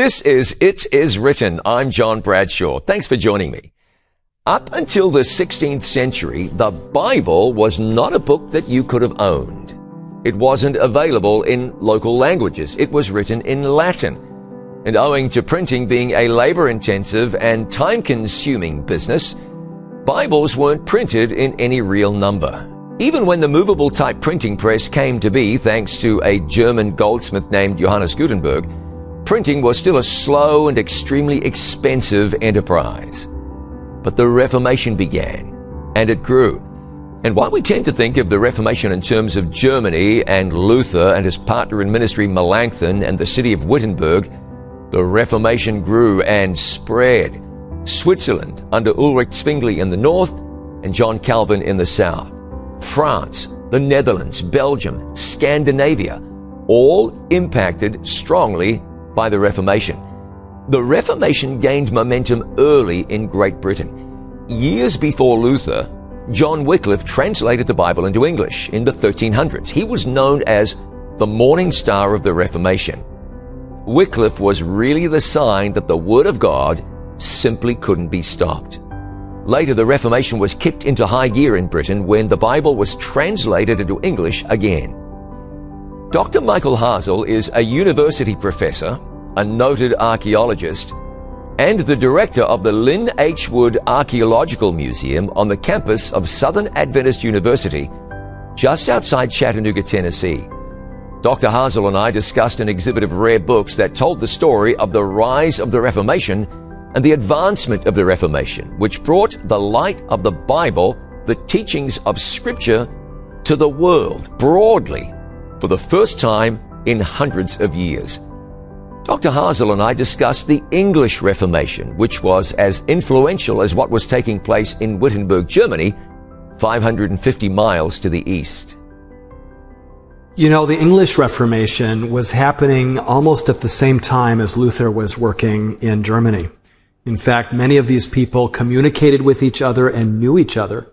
This is It Is Written. I'm John Bradshaw. Thanks for joining me. Up until the 16th century, the Bible was not a book that you could have owned. It wasn't available in local languages. It was written in Latin. And owing to printing being a labor intensive and time consuming business, Bibles weren't printed in any real number. Even when the movable type printing press came to be, thanks to a German goldsmith named Johannes Gutenberg, printing was still a slow and extremely expensive enterprise. But the Reformation began, and it grew. And while we tend to think of the Reformation in terms of Germany and Luther and his partner in ministry Melanchthon and the city of Wittenberg, the Reformation grew and spread. Switzerland under Ulrich Zwingli in the north and John Calvin in the south. France, the Netherlands, Belgium, Scandinavia, all impacted strongly by the Reformation. The Reformation gained momentum early in Great Britain. Years before Luther, John Wycliffe translated the Bible into English in the 1300s. He was known as the Morning Star of the Reformation. Wycliffe was really the sign that the Word of God simply couldn't be stopped. Later, the Reformation was kicked into high gear in Britain when the Bible was translated into English again. Dr. Michael Hasel is a university professor, a noted archaeologist, and the director of the Lynn H. Wood Archaeological Museum on the campus of Southern Adventist University, just outside Chattanooga, Tennessee. Dr. Hasel and I discussed an exhibit of rare books that told the story of the rise of the Reformation and the advancement of the Reformation, which brought the light of the Bible, the teachings of Scripture, to the world broadly for the first time in hundreds of years. Dr. Hasel and I discussed the English Reformation, which was as influential as what was taking place in Wittenberg, Germany, 550 miles to the east. You know, the English Reformation was happening almost at the same time as Luther was working in Germany. In fact, many of these people communicated with each other and knew each other.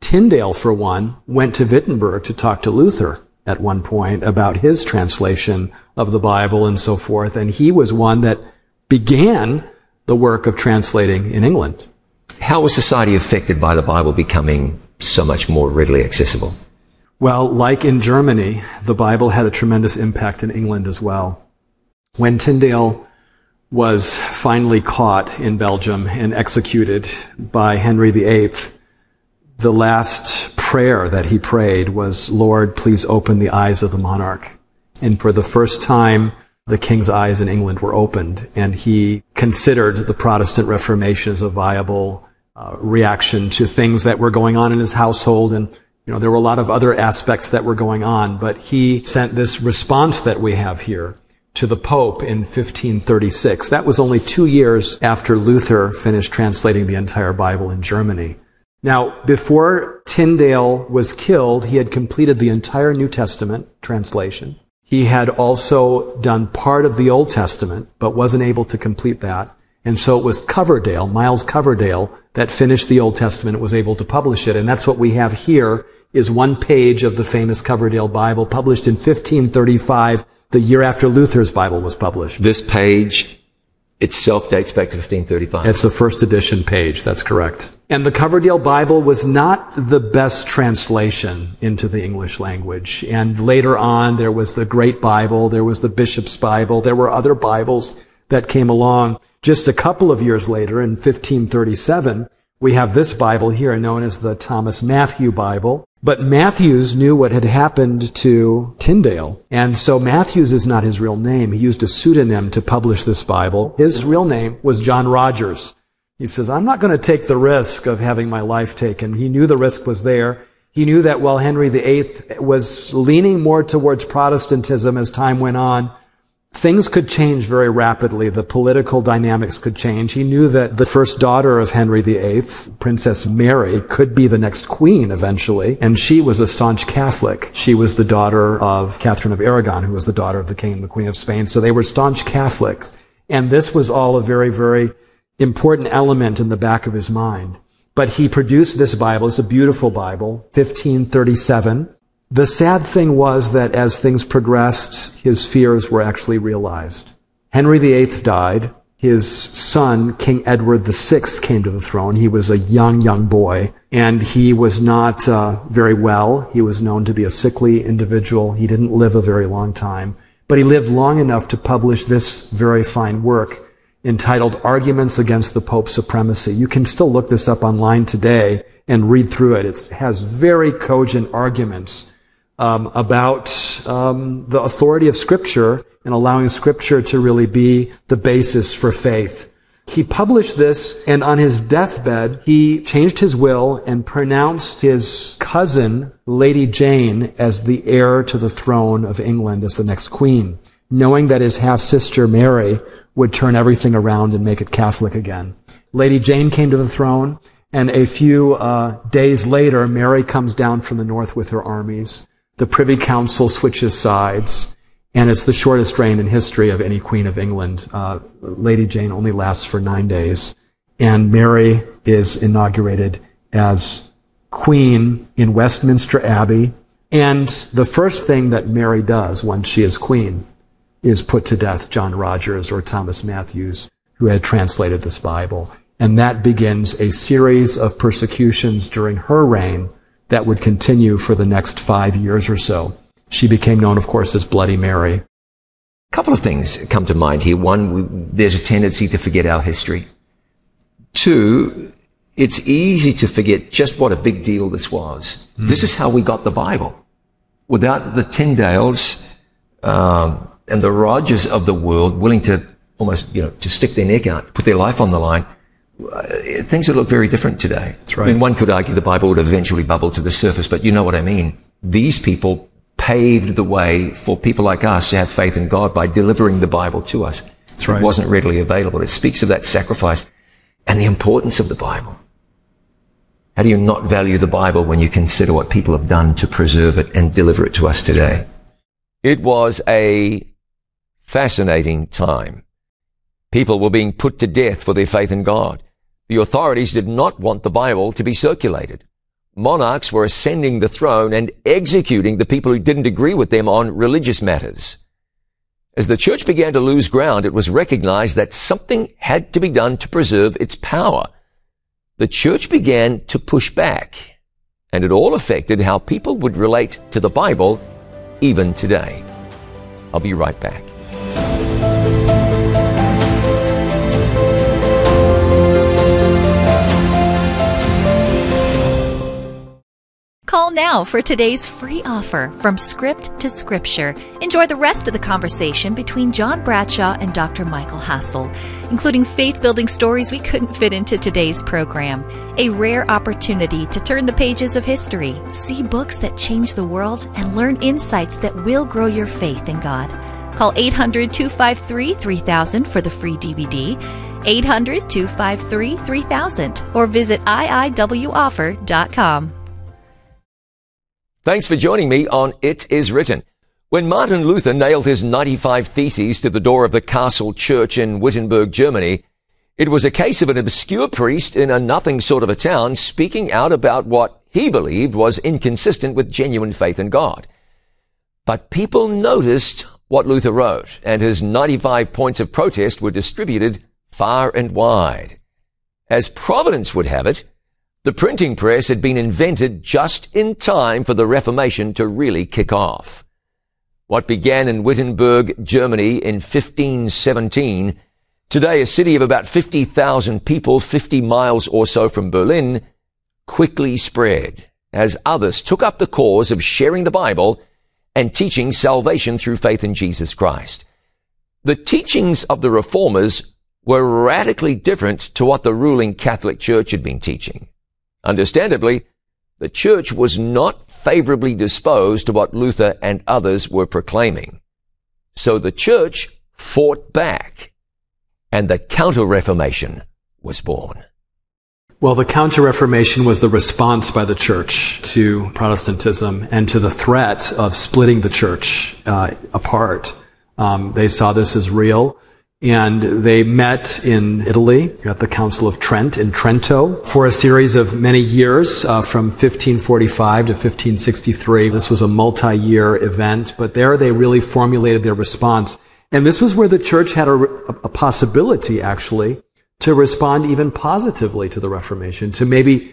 Tyndale, for one, went to Wittenberg to talk to Luther at one point about his translation of the Bible and so forth. And he was one that began the work of translating in England. How was society affected by the Bible becoming so much more readily accessible? Well, like in Germany, the Bible had a tremendous impact in England as well. When Tyndale was finally caught in Belgium and executed by Henry VIII, the last prayer that he prayed was, Lord, please open the eyes of the monarch. And for the first time, the king's eyes in England were opened, and he considered the Protestant Reformation as a viable uh, reaction to things that were going on in his household. And, you know, there were a lot of other aspects that were going on, but he sent this response that we have here to the Pope in 1536. That was only two years after Luther finished translating the entire Bible in Germany. Now, before Tyndale was killed, he had completed the entire New Testament translation. He had also done part of the Old Testament, but wasn't able to complete that. And so it was Coverdale, Miles Coverdale, that finished the Old Testament and was able to publish it. And that's what we have here is one page of the famous Coverdale Bible published in 1535, the year after Luther's Bible was published. This page itself dates back to 1535. It's the first edition page. That's correct. And the Coverdale Bible was not the best translation into the English language. And later on, there was the Great Bible, there was the Bishop's Bible, there were other Bibles that came along. Just a couple of years later, in 1537, we have this Bible here known as the Thomas Matthew Bible. But Matthews knew what had happened to Tyndale. And so Matthews is not his real name. He used a pseudonym to publish this Bible. His real name was John Rogers. He says, I'm not going to take the risk of having my life taken. He knew the risk was there. He knew that while Henry VIII was leaning more towards Protestantism as time went on, things could change very rapidly. The political dynamics could change. He knew that the first daughter of Henry VIII, Princess Mary, could be the next queen eventually. And she was a staunch Catholic. She was the daughter of Catherine of Aragon, who was the daughter of the king and the queen of Spain. So they were staunch Catholics. And this was all a very, very important element in the back of his mind. But he produced this Bible. It's a beautiful Bible, 1537. The sad thing was that as things progressed, his fears were actually realized. Henry VIII died. His son, King Edward VI, came to the throne. He was a young, young boy, and he was not uh, very well. He was known to be a sickly individual. He didn't live a very long time, but he lived long enough to publish this very fine work entitled Arguments Against the Pope's Supremacy. You can still look this up online today and read through it. It has very cogent arguments um, about um, the authority of Scripture and allowing Scripture to really be the basis for faith. He published this, and on his deathbed, he changed his will and pronounced his cousin, Lady Jane, as the heir to the throne of England as the next queen, knowing that his half sister, Mary, would turn everything around and make it Catholic again. Lady Jane came to the throne, and a few uh, days later, Mary comes down from the north with her armies. The Privy Council switches sides, and it's the shortest reign in history of any Queen of England. Uh, Lady Jane only lasts for nine days, and Mary is inaugurated as Queen in Westminster Abbey. And the first thing that Mary does when she is Queen is put to death John Rogers or Thomas Matthews, who had translated this Bible. And that begins a series of persecutions during her reign that would continue for the next five years or so. She became known, of course, as Bloody Mary. A couple of things come to mind here. One, we, there's a tendency to forget our history. Two, it's easy to forget just what a big deal this was. Mm. This is how we got the Bible. Without the Tyndales um, and the Rogers of the world willing to almost, you know, to stick their neck out, put their life on the line, Uh, things that look very different today. That's right. I mean, one could argue the Bible would eventually bubble to the surface, but you know what I mean. These people paved the way for people like us to have faith in God by delivering the Bible to us. That's right. It wasn't readily available. It speaks of that sacrifice and the importance of the Bible. How do you not value the Bible when you consider what people have done to preserve it and deliver it to us today? It was a fascinating time. People were being put to death for their faith in God. The authorities did not want the Bible to be circulated. Monarchs were ascending the throne and executing the people who didn't agree with them on religious matters. As the church began to lose ground, it was recognized that something had to be done to preserve its power. The church began to push back, and it all affected how people would relate to the Bible even today. I'll be right back. Call now for today's free offer from script to scripture. Enjoy the rest of the conversation between John Bradshaw and Dr. Michael Hasel, including faith building stories we couldn't fit into today's program. A rare opportunity to turn the pages of history, see books that change the world, and learn insights that will grow your faith in God. Call 800 253 3000 for the free DVD. 800 253 3000 or visit iiwoffer.com. Thanks for joining me on It Is Written. When Martin Luther nailed his 95 Theses to the door of the Castle Church in Wittenberg, Germany, it was a case of an obscure priest in a nothing sort of a town speaking out about what he believed was inconsistent with genuine faith in God. But people noticed what Luther wrote, and his 95 points of protest were distributed far and wide. As Providence would have it, the printing press had been invented just in time for the Reformation to really kick off. What began in Wittenberg, Germany in 1517, today a city of about 50,000 people 50 miles or so from Berlin, quickly spread as others took up the cause of sharing the Bible and teaching salvation through faith in Jesus Christ. The teachings of the reformers were radically different to what the ruling Catholic Church had been teaching. Understandably, the church was not favorably disposed to what Luther and others were proclaiming. So the church fought back, and the Counter Reformation was born. Well, the Counter Reformation was the response by the church to Protestantism and to the threat of splitting the church uh, apart. Um, they saw this as real. And they met in Italy at the Council of Trent in Trento for a series of many years uh, from 1545 to 1563. This was a multi-year event, but there they really formulated their response. And this was where the church had a, a possibility, actually, to respond even positively to the Reformation, to maybe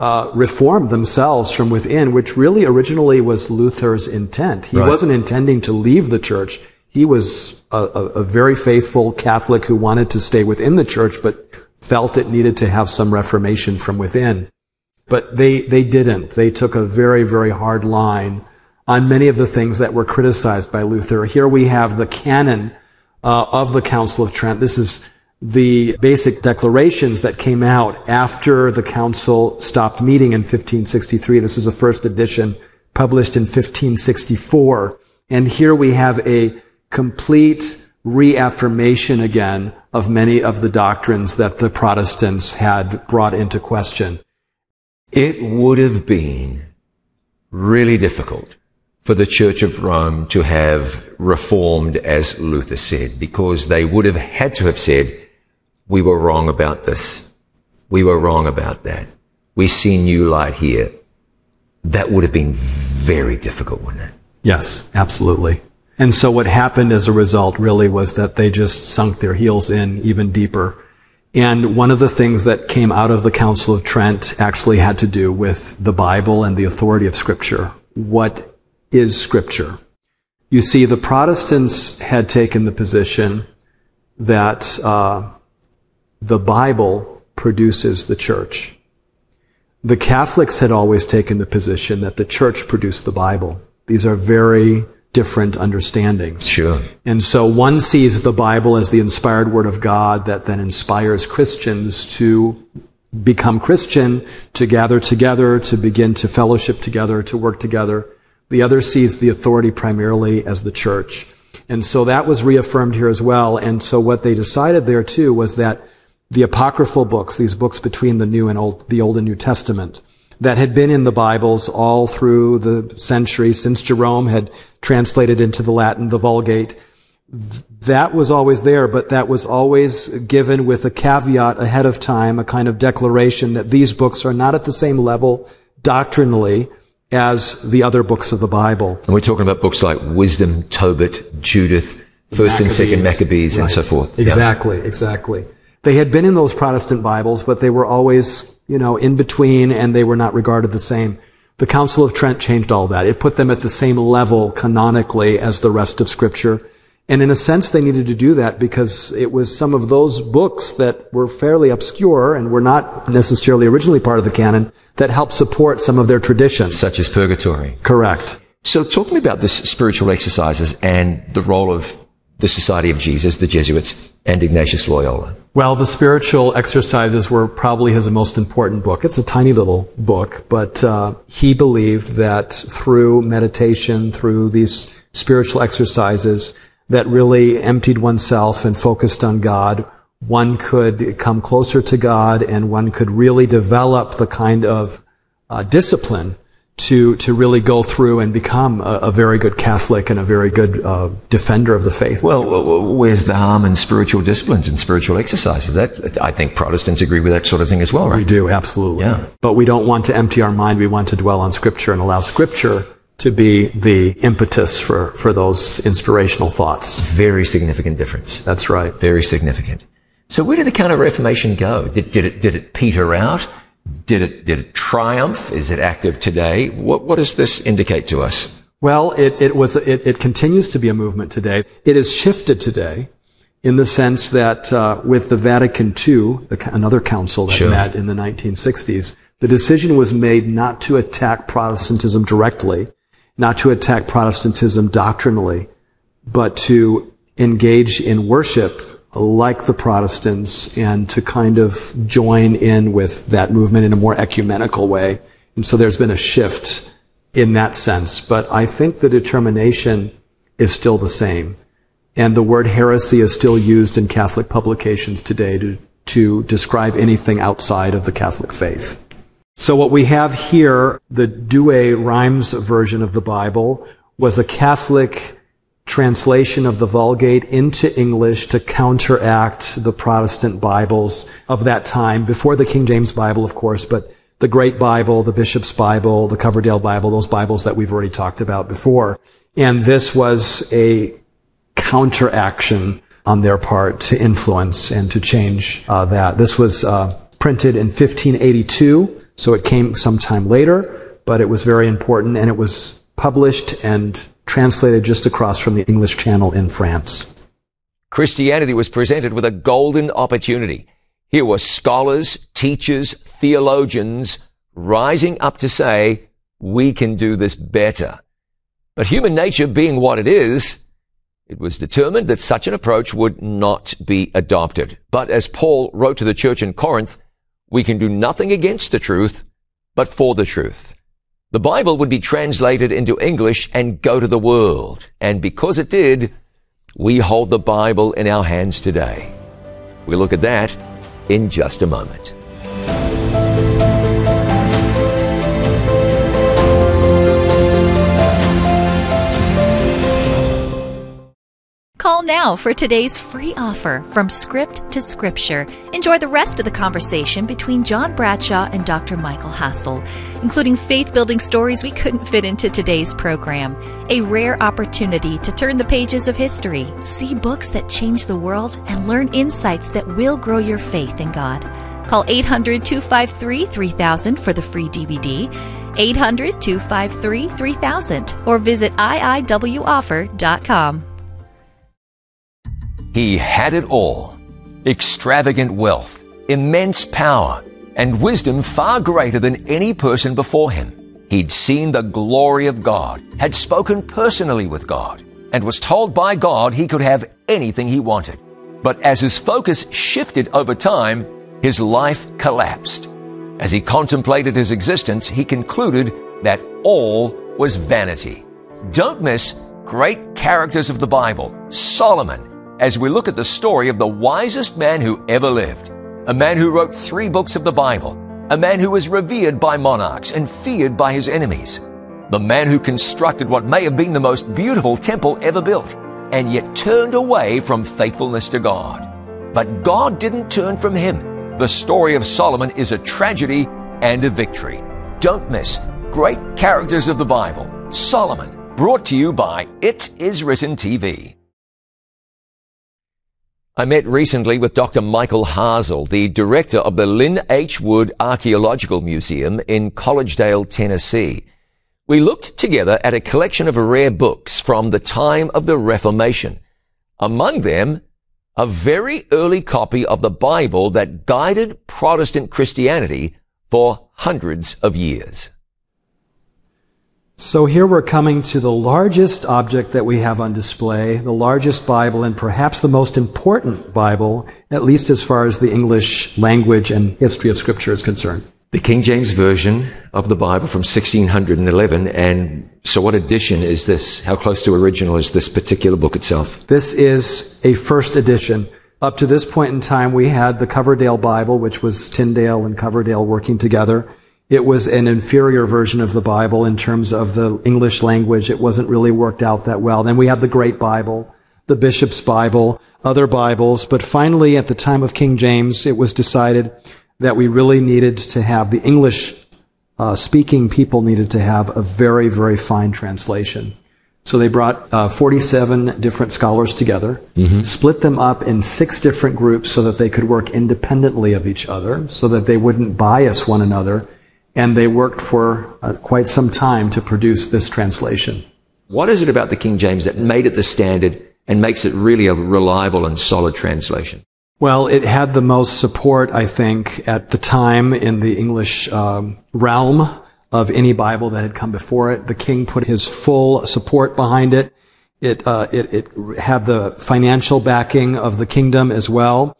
uh, reform themselves from within, which really originally was Luther's intent. He Right. wasn't intending to leave the church. He was a, a, a very faithful Catholic who wanted to stay within the church, but felt it needed to have some reformation from within. But they, they didn't. They took a very, very hard line on many of the things that were criticized by Luther. Here we have the canon uh, of the Council of Trent. This is the basic declarations that came out after the council stopped meeting in 1563. This is the first edition published in 1564. And here we have a complete reaffirmation again of many of the doctrines that the Protestants had brought into question. It would have been really difficult for the Church of Rome to have reformed as Luther said, because they would have had to have said, we were wrong about this. We were wrong about that. We see new light here. That would have been very difficult, wouldn't it? Yes, absolutely. And so what happened as a result really was that they just sunk their heels in even deeper. And one of the things that came out of the Council of Trent actually had to do with the Bible and the authority of Scripture. What is Scripture? You see, the Protestants had taken the position that uh, the Bible produces the church. The Catholics had always taken the position that the church produced the Bible. These are very different understandings. Sure. And so one sees the Bible as the inspired word of God that then inspires Christians to become Christian, to gather together, to begin to fellowship together, to work together. The other sees the authority primarily as the church. And so that was reaffirmed here as well. And so what they decided there too was that the apocryphal books, these books between the New and Old, the Old and New Testament, that had been in the Bibles all through the centuries since Jerome had translated into the Latin the Vulgate. That was always there, but that was always given with a caveat ahead of time, a kind of declaration that these books are not at the same level doctrinally as the other books of the Bible. And we're talking about books like Wisdom, Tobit, Judith, First and Second Maccabees, and so forth. Yeah. Exactly, exactly. They had been in those Protestant Bibles, but they were always, you know, in between and they were not regarded the same. The Council of Trent changed all that. It put them at the same level canonically as the rest of Scripture. And in a sense, they needed to do that because it was some of those books that were fairly obscure and were not necessarily originally part of the canon that helped support some of their traditions. Such as Purgatory. Correct. So talk to me about this spiritual exercises and the role of the Society of Jesus, the Jesuits, and Ignatius Loyola. Well, the spiritual exercises were probably his most important book. It's a tiny little book, but uh, he believed that through meditation, through these spiritual exercises that really emptied oneself and focused on God, one could come closer to God and one could really develop the kind of uh, discipline to to really go through and become a, a very good Catholic and a very good uh, defender of the faith. Well, where's the harm in spiritual disciplines and spiritual exercises? That I think Protestants agree with that sort of thing as well, right? We do, absolutely. Yeah. But we don't want to empty our mind. We want to dwell on Scripture and allow Scripture to be the impetus for, for those inspirational thoughts. Very significant difference. That's right. Very significant. So where did the Counter Reformation go? Did, did it did it peter out? Did it did it triumph? Is it active today? What what does this indicate to us? Well, it, it was, it, it continues to be a movement today. It has shifted today in the sense that, uh, with the Vatican II, the, another council that Sure. met in the 1960s, the decision was made not to attack Protestantism directly, not to attack Protestantism doctrinally, but to engage in worship like the Protestants and to kind of join in with that movement in a more ecumenical way. And so there's been a shift in that sense. But I think the determination is still the same. And the word heresy is still used in Catholic publications today to, to describe anything outside of the Catholic faith. So what we have here, the Douay Rheims version of the Bible, was a Catholic translation of the Vulgate into English to counteract the Protestant Bibles of that time, before the King James Bible, of course, but the Great Bible, the Bishop's Bible, the Coverdale Bible, those Bibles that we've already talked about before. And this was a counteraction on their part to influence and to change uh, that. This was uh, printed in 1582, so it came sometime later, but it was very important and it was published and translated just across from the English Channel in France. Christianity was presented with a golden opportunity. Here were scholars, teachers, theologians rising up to say, we can do this better. But human nature being what it is, it was determined that such an approach would not be adopted. But as Paul wrote to the church in Corinth, we can do nothing against the truth, but for the truth. The Bible would be translated into English and go to the world. And because it did, we hold the Bible in our hands today. We'll look at that in just a moment. Now for today's free offer from script to scripture. Enjoy the rest of the conversation between John Bradshaw and Dr. Michael Hasel, including faith building stories we couldn't fit into today's program. A rare opportunity to turn the pages of history, see books that change the world, and learn insights that will grow your faith in God. Call 800 253 3000 for the free DVD, 800 253 3000, or visit iiwoffer.com. He had it all extravagant wealth, immense power, and wisdom far greater than any person before him. He'd seen the glory of God, had spoken personally with God, and was told by God he could have anything he wanted. But as his focus shifted over time, his life collapsed. As he contemplated his existence, he concluded that all was vanity. Don't miss great characters of the Bible, Solomon, as we look at the story of the wisest man who ever lived. A man who wrote three books of the Bible. A man who was revered by monarchs and feared by his enemies. The man who constructed what may have been the most beautiful temple ever built and yet turned away from faithfulness to God. But God didn't turn from him. The story of Solomon is a tragedy and a victory. Don't miss great characters of the Bible. Solomon, brought to you by It Is Written TV. I met recently with Dr. Michael Hasel, the director of the Lynn H. Wood Archaeological Museum in Collegedale, Tennessee. We looked together at a collection of rare books from the time of the Reformation. Among them, a very early copy of the Bible that guided Protestant Christianity for hundreds of years. So here we're coming to the largest object that we have on display, the largest Bible and perhaps the most important Bible, at least as far as the English language and history of Scripture is concerned. The King James Version of the Bible from 1611. And so what edition is this? How close to original is this particular book itself? This is a first edition. Up to this point in time, we had the Coverdale Bible, which was Tyndale and Coverdale working together. It was an inferior version of the Bible in terms of the English language. It wasn't really worked out that well. Then we had the Great Bible, the Bishop's Bible, other Bibles. But finally, at the time of King James, it was decided that we really needed to have the English uh, speaking people needed to have a very, very fine translation. So they brought uh, 47 different scholars together, mm-hmm. split them up in six different groups so that they could work independently of each other, so that they wouldn't bias one another and they worked for uh, quite some time to produce this translation. What is it about the King James that made it the standard and makes it really a reliable and solid translation? Well, it had the most support, I think, at the time in the English um, realm of any Bible that had come before it. The king put his full support behind it. It, uh, it, it had the financial backing of the kingdom as well.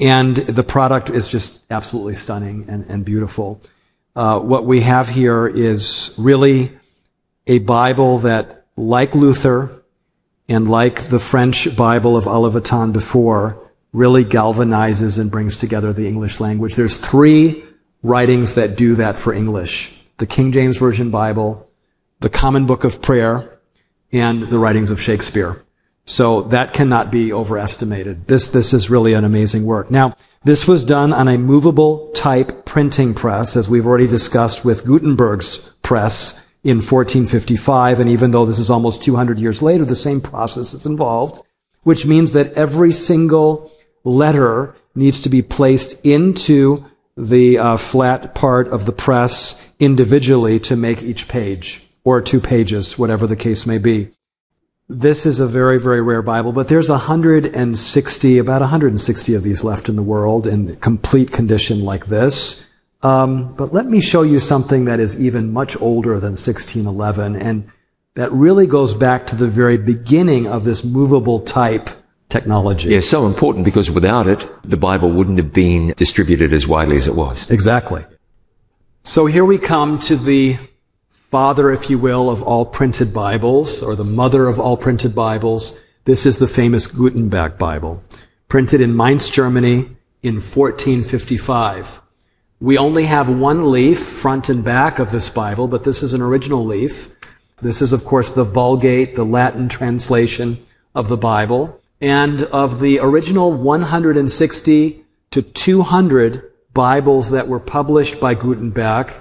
And the product is just absolutely stunning and, and beautiful. Uh, what we have here is really a Bible that, like Luther and like the French Bible of Olivetan before, really galvanizes and brings together the English language. There's three writings that do that for English. The King James Version Bible, the Common Book of Prayer, and the writings of Shakespeare. So that cannot be overestimated. This, this is really an amazing work. Now, this was done on a movable type printing press, as we've already discussed with Gutenberg's press in 1455. And even though this is almost 200 years later, the same process is involved. which means that every single letter needs to be placed into the uh, flat part of the press individually to make each page or two pages, whatever the case may be. This is a very, very rare Bible, but there's 160, about 160 of these left in the world in complete condition like this. Um, but let me show you something that is even much older than 1611, and that really goes back to the very beginning of this movable type technology. Yeah, so important because without it, the Bible wouldn't have been distributed as widely as it was. Exactly. So here we come to the father, if you will, of all printed Bibles, or the mother of all printed Bibles. This is the famous Gutenberg Bible, printed in Mainz, Germany in 1455. We only have one leaf, front and back, of this Bible, but this is an original leaf. This is, of course, the Vulgate, the Latin translation of the Bible. And of the original 160 to 200 Bibles that were published by Gutenberg,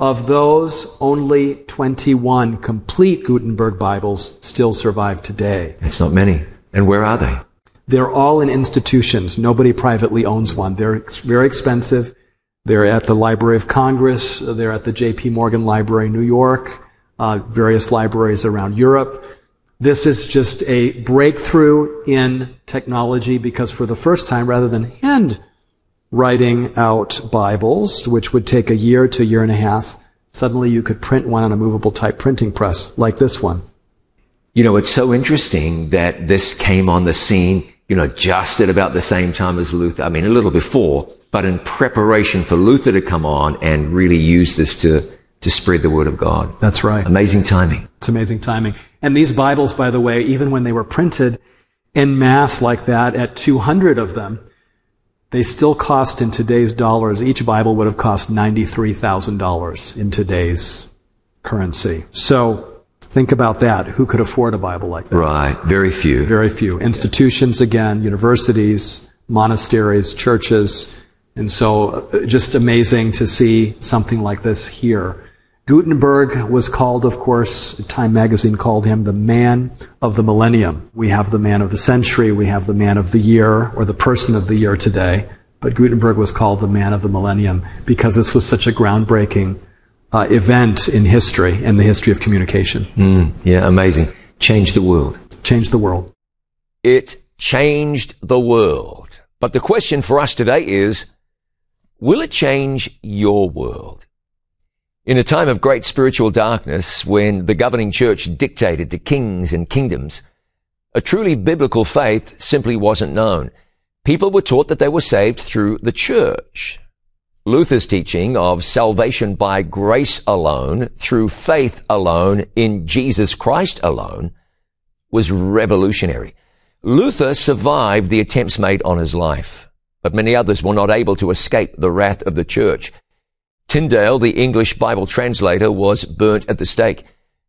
of those, only 21 complete Gutenberg Bibles still survive today. It's not many. And where are they? They're all in institutions. Nobody privately owns one. They're very expensive. They're at the Library of Congress. They're at the J.P. Morgan Library, New York, uh, various libraries around Europe. This is just a breakthrough in technology because for the first time, rather than hand writing out Bibles, which would take a year to a year and a half. Suddenly you could print one on a movable type printing press like this one. You know, it's so interesting that this came on the scene, you know, just at about the same time as Luther. I mean, a little before, but in preparation for Luther to come on and really use this to, to spread the word of God. That's right. Amazing timing. It's amazing timing. And these Bibles, by the way, even when they were printed in mass like that at 200 of them, they still cost in today's dollars, each Bible would have cost $93,000 in today's currency. So think about that. Who could afford a Bible like that? Right. Very few. Very few. Institutions, again, universities, monasteries, churches. And so uh, just amazing to see something like this here. Gutenberg was called, of course, Time magazine called him the man of the millennium. We have the man of the century, we have the man of the year, or the person of the year today. But Gutenberg was called the man of the millennium because this was such a groundbreaking uh, event in history and the history of communication. Mm, yeah, amazing. Changed the world. Changed the world. It changed the world. But the question for us today is, will it change your world? In a time of great spiritual darkness, when the governing church dictated to kings and kingdoms, a truly biblical faith simply wasn't known. People were taught that they were saved through the church. Luther's teaching of salvation by grace alone, through faith alone, in Jesus Christ alone, was revolutionary. Luther survived the attempts made on his life, but many others were not able to escape the wrath of the church. Tyndale, the English Bible translator, was burnt at the stake.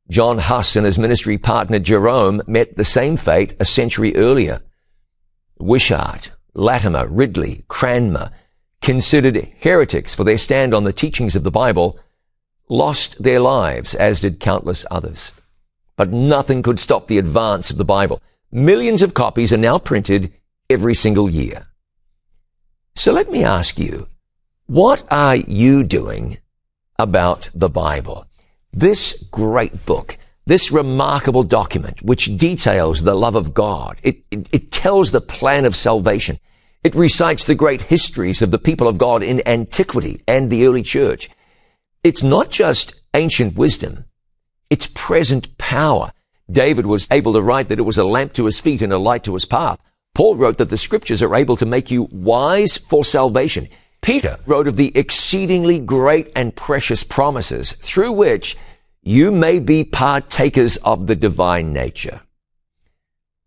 John Huss and his ministry partner Jerome met the same fate a century earlier. Wishart, Latimer, Ridley, Cranmer, considered heretics for their stand on the teachings of the Bible, lost their lives, as did countless others. But nothing could stop the advance of the Bible. Millions of copies are now printed every single year. So let me ask you, what are you doing about the Bible? This great book, this remarkable document, which details the love of God, it, it, it, tells the plan of salvation. It recites the great histories of the people of God in antiquity and the early church. It's not just ancient wisdom. It's present power. David was able to write that it was a lamp to his feet and a light to his path. Paul wrote that the scriptures are able to make you wise for salvation. Peter wrote of the exceedingly great and precious promises through which you may be partakers of the divine nature.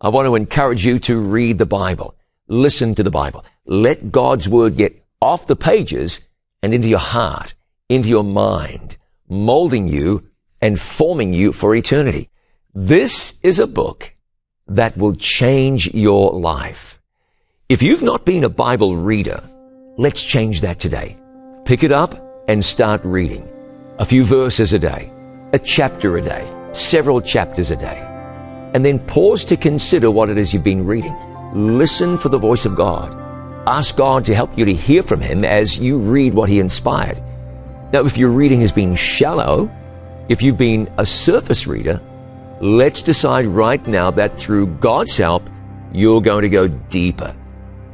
I want to encourage you to read the Bible. Listen to the Bible. Let God's word get off the pages and into your heart, into your mind, molding you and forming you for eternity. This is a book that will change your life. If you've not been a Bible reader, Let's change that today. Pick it up and start reading. A few verses a day, a chapter a day, several chapters a day. and then pause to consider what it is you've been reading. Listen for the voice of God. Ask God to help you to hear from Him as you read what He inspired. Now, if your reading has been shallow, if you've been a surface reader, let's decide right now that through God's help, you're going to go deeper.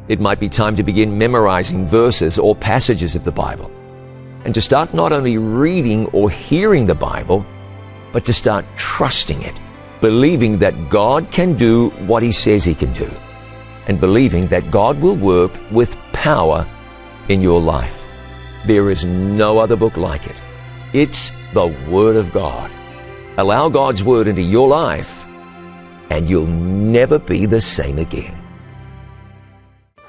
It might be time to begin memorizing verses or passages of the Bible and to start not only reading or hearing the Bible, but to start trusting it, believing that God can do what He says He can do, and believing that God will work with power in your life. There is no other book like it. It's the Word of God. Allow God's Word into your life, and you'll never be the same again.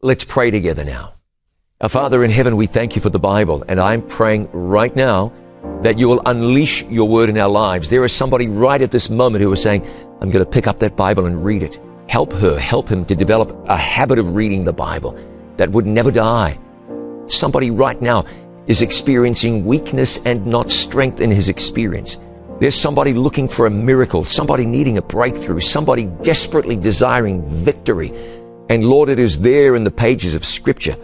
Let's pray together now. Our Father in heaven, we thank you for the Bible, and I'm praying right now that you will unleash your word in our lives. There is somebody right at this moment who is saying, I'm going to pick up that Bible and read it. Help her, help him to develop a habit of reading the Bible that would never die. Somebody right now is experiencing weakness and not strength in his experience. There's somebody looking for a miracle, somebody needing a breakthrough, somebody desperately desiring victory. And Lord, it is there in the pages of Scripture.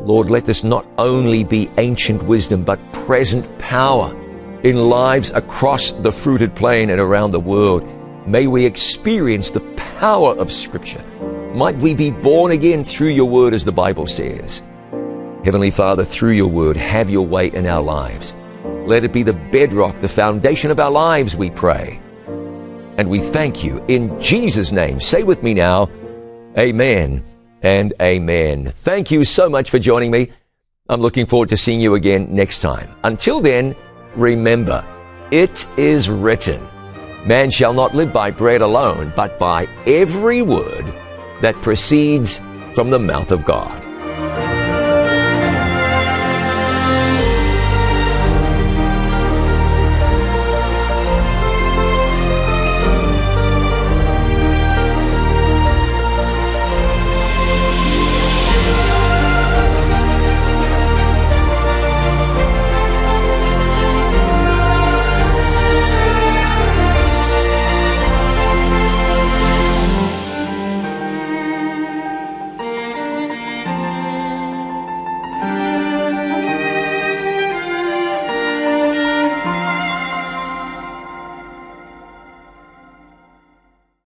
Lord, let this not only be ancient wisdom, but present power in lives across the fruited plain and around the world. May we experience the power of Scripture. Might we be born again through your word, as the Bible says. Heavenly Father, through your word, have your way in our lives. Let it be the bedrock, the foundation of our lives, we pray. And we thank you in Jesus' name. Say with me now, Amen and amen. Thank you so much for joining me. I'm looking forward to seeing you again next time. Until then, remember, it is written, man shall not live by bread alone, but by every word that proceeds from the mouth of God.